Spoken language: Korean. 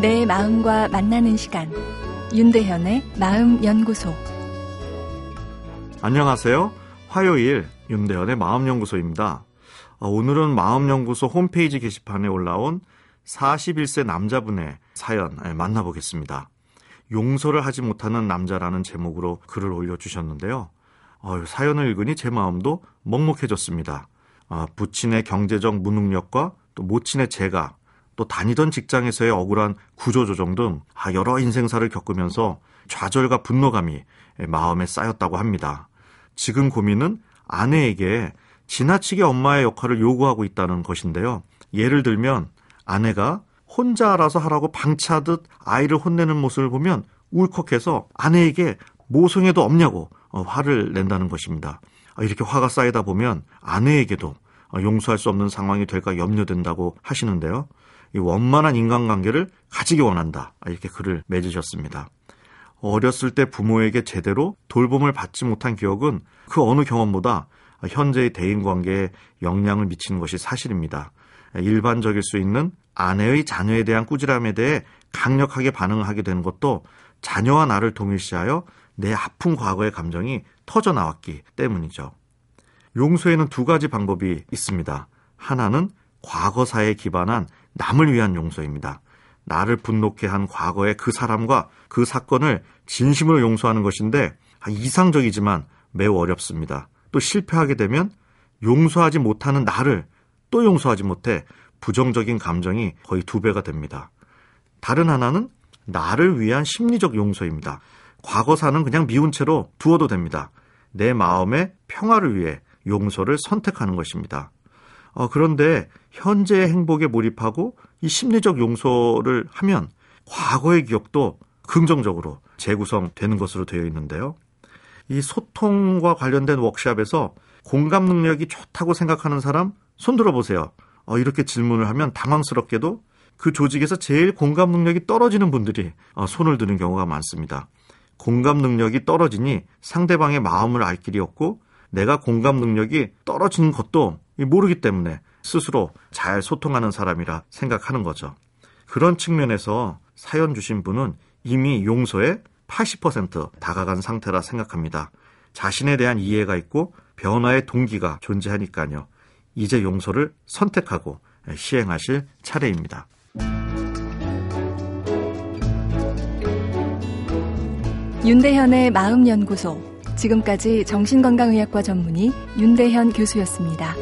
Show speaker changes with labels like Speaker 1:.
Speaker 1: 내 마음과 만나는 시간 윤대현의 마음연구소
Speaker 2: 안녕하세요. 화요일 윤대현의 마음연구소입니다. 어, 오늘은 마음연구소 홈페이지 게시판에 올라온 41세 남자분의 사연 예, 만나보겠습니다. 용서를 하지 못하는 남자라는 제목으로 글을 올려주셨는데요. 어, 사연을 읽으니 제 마음도 먹먹해졌습니다. 아, 부친의 경제적 무능력과 또 모친의 재가 또 다니던 직장에서의 억울한 구조조정 등 아, 여러 인생사를 겪으면서 좌절과 분노감이 마음에 쌓였다고 합니다. 지금 고민은 아내에게 지나치게 엄마의 역할을 요구하고 있다는 것인데요. 예를 들면 아내가 혼자 알아서 하라고 방치하듯 아이를 혼내는 모습을 보면 울컥해서 아내에게 모성애도 없냐고 어, 화를 낸다는 것입니다. 아, 이렇게 화가 쌓이다 보면 아내에게도 어, 용서할 수 없는 상황이 될까 염려된다고 하시는데요. 이 원만한 인간관계를 가지기 원한다. 아, 이렇게 글을 맺으셨습니다. 어렸을 때 부모에게 제대로 돌봄을 받지 못한 기억은 그 어느 경험보다 현재의 대인관계에 영향을 미치는 것이 사실입니다. 일반적일 수 있는 아내의 자녀에 대한 꾸지람에 대해 강력하게 반응을 하게 되는 것도 자녀와 나를 동일시하여 내 아픈 과거의 감정이 터져 나왔기 때문이죠. 용서에는 두 가지 방법이 있습니다. 하나는 과거사에 기반한 남을 위한 용서입니다. 나를 분노케 한 과거의 그 사람과 그 사건을 진심으로 용서하는 것인데 이상적이지만 매우 어렵습니다. 또 실패하게 되면 용서하지 못하는 나를 또 용서하지 못해 부정적인 감정이 거의 두 배가 됩니다. 다른 하나는 나를 위한 심리적 용서입니다. 과거사는 그냥 미운 채로 두어도 됩니다. 내 마음의 평화를 위해 용서를 선택하는 것입니다. 어, 그런데 현재의 행복에 몰입하고 이 심리적 용서를 하면 과거의 기억도 긍정적으로 재구성되는 것으로 되어 있는데요. 이 소통과 관련된 워크샵에서 공감 능력이 좋다고 생각하는 사람 손 들어 보세요. 어, 이렇게 질문을 하면 당황스럽게도 그 조직에서 제일 공감 능력이 떨어지는 분들이 어, 손을 드는 경우가 많습니다. 공감 능력이 떨어지니 상대방의 마음을 알 길이 없고 내가 공감 능력이 떨어지는 것도 모르기 때문에 스스로 잘 소통하는 사람이라 생각하는 거죠. 그런 측면에서 사연 주신 분은 이미 용서에 80% 다가간 상태라 생각합니다. 자신에 대한 이해가 있고 변화의 동기가 존재하니까요. 이제 용서를 선택하고 시행하실 차례입니다.
Speaker 1: 윤대현의 마음연구소. 지금까지 정신건강의학과 전문의 윤대현 교수였습니다.